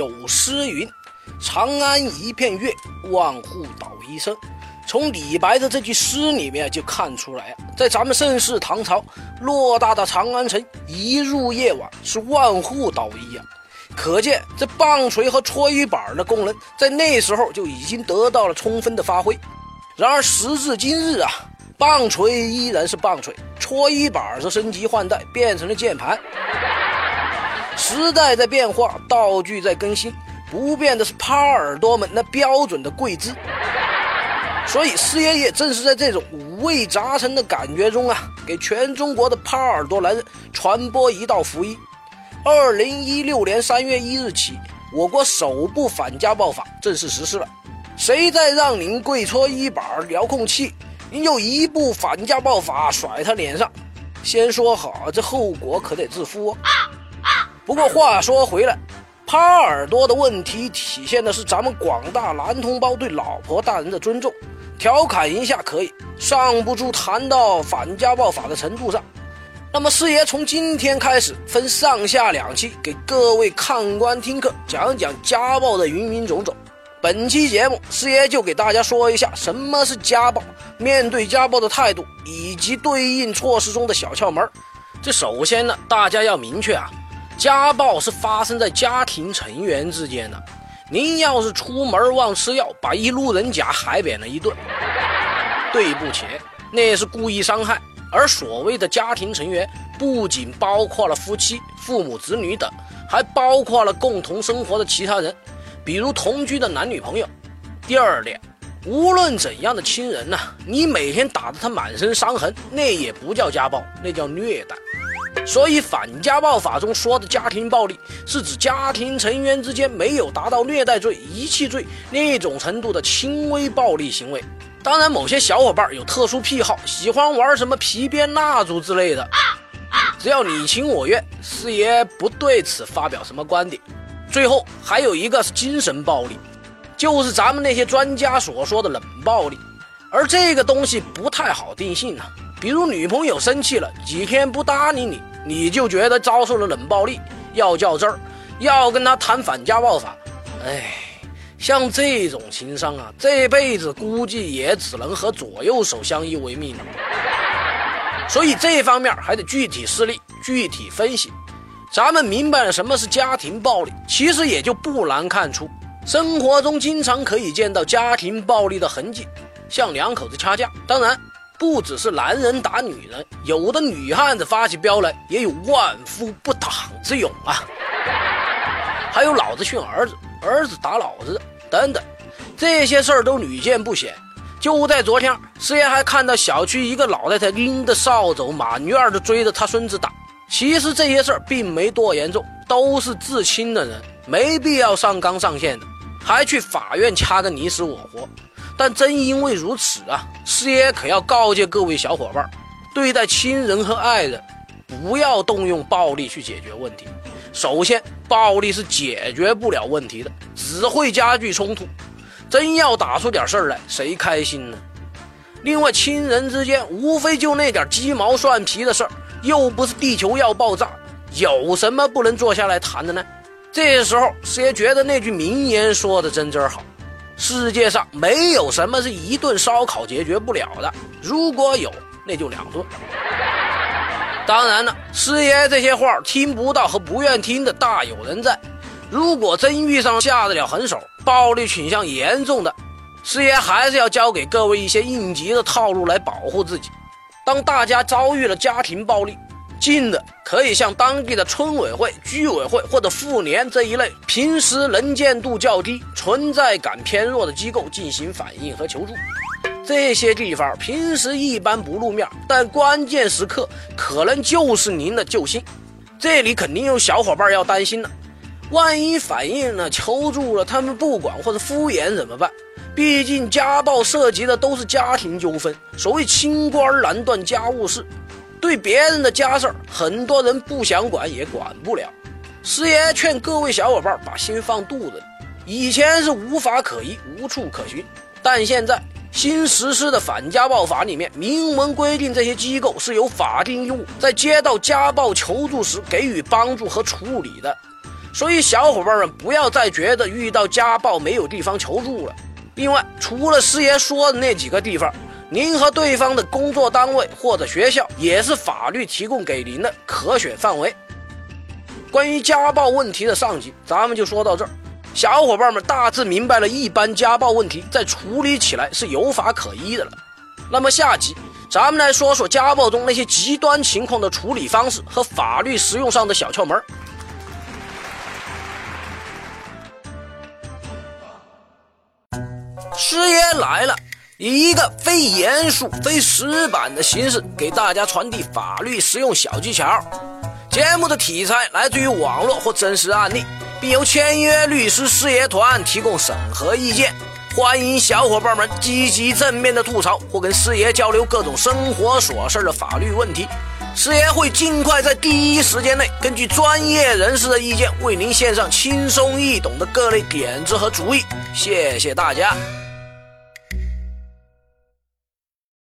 有诗云：“长安一片月，万户捣衣声。”从李白的这句诗里面就看出来，在咱们盛世唐朝，偌大的长安城，一入夜晚是万户捣衣啊。可见这棒槌和搓衣板的功能，在那时候就已经得到了充分的发挥。然而时至今日啊，棒槌依然是棒槌，搓衣板是升级换代变成了键盘。时代在变化，道具在更新，不变的是耙耳朵们那标准的跪姿。所以，师爷也正是在这种五味杂陈的感觉中啊，给全中国的耙耳朵男人传播一道福音。二零一六年三月一日起，我国首部反家暴法正式实施了。谁再让您跪搓衣板、遥控器，您就一部反家暴法甩他脸上。先说好，这后果可得自负哦。啊不过话说回来。耙耳朵的问题体现的是咱们广大男同胞对老婆大人的尊重，调侃一下可以，上不住谈到反家暴法的程度上。那么师爷从今天开始分上下两期给各位看官听课讲讲家暴的云云种种。本期节目师爷就给大家说一下什么是家暴，面对家暴的态度以及对应措施中的小窍门。这首先呢，大家要明确啊。家暴是发生在家庭成员之间的。您要是出门忘吃药，把一路人甲海扁了一顿，对不起，那是故意伤害。而所谓的家庭成员，不仅包括了夫妻、父母、子女等，还包括了共同生活的其他人，比如同居的男女朋友。第二点，无论怎样的亲人呢，你每天打得他满身伤痕，那也不叫家暴，那叫虐待。所以，反家暴法中说的家庭暴力，是指家庭成员之间没有达到虐待罪、遗弃罪那种程度的轻微暴力行为。当然，某些小伙伴有特殊癖好，喜欢玩什么皮鞭、蜡烛之类的，只要你情我愿，师爷不对此发表什么观点。最后，还有一个是精神暴力，就是咱们那些专家所说的冷暴力，而这个东西不太好定性呢。比如女朋友生气了，几天不搭理你，你就觉得遭受了冷暴力，要较真儿，要跟他谈反家暴法。哎，像这种情商啊，这辈子估计也只能和左右手相依为命了。所以这方面还得具体事例具体分析。咱们明白了什么是家庭暴力，其实也就不难看出，生活中经常可以见到家庭暴力的痕迹，像两口子掐架，当然。不只是男人打女人，有的女汉子发起飙来也有万夫不挡之勇啊！还有老子训儿子，儿子打老子等等，这些事儿都屡见不鲜。就在昨天，师爷还看到小区一个老太太拎着扫帚满院的追着他孙子打。其实这些事儿并没多严重，都是至亲的人，没必要上纲上线的，还去法院掐个你死我活。但正因为如此啊，师爷可要告诫各位小伙伴，对待亲人和爱人，不要动用暴力去解决问题。首先，暴力是解决不了问题的，只会加剧冲突。真要打出点事儿来，谁开心呢？另外，亲人之间无非就那点鸡毛蒜皮的事儿，又不是地球要爆炸，有什么不能坐下来谈的呢？这时候，师爷觉得那句名言说的真真好。世界上没有什么是一顿烧烤解决不了的，如果有，那就两顿。当然了，师爷这些话听不到和不愿听的大有人在。如果真遇上下得了狠手、暴力倾向严重的，师爷还是要教给各位一些应急的套路来保护自己。当大家遭遇了家庭暴力，近的可以向当地的村委会、居委会或者妇联这一类平时能见度较低、存在感偏弱的机构进行反映和求助。这些地方平时一般不露面，但关键时刻可能就是您的救星。这里肯定有小伙伴要担心了：万一反映了、求助了，他们不管或者敷衍怎么办？毕竟家暴涉及的都是家庭纠纷，所谓清官难断家务事。对别人的家事儿，很多人不想管也管不了。师爷劝各位小伙伴把心放肚子里。以前是无法可依、无处可寻，但现在新实施的反家暴法里面明文规定，这些机构是有法定义务在接到家暴求助时给予帮助和处理的。所以小伙伴们不要再觉得遇到家暴没有地方求助了。另外，除了师爷说的那几个地方，您和对方的工作单位或者学校也是法律提供给您的可选范围。关于家暴问题的上集，咱们就说到这儿。小伙伴们大致明白了一般家暴问题在处理起来是有法可依的了。那么下集咱们来说说家暴中那些极端情况的处理方式和法律实用上的小窍门。师爷来了，以一个非严肃、非死板的形式给大家传递法律实用小技巧。节目的题材来自于网络或真实案例，并由签约律师师爷团提供审核意见。欢迎小伙伴们积极正面的吐槽或跟师爷交流各种生活琐事的法律问题，师爷会尽快在第一时间内根据专业人士的意见，为您献上轻松易懂的各类点子和主意。谢谢大家。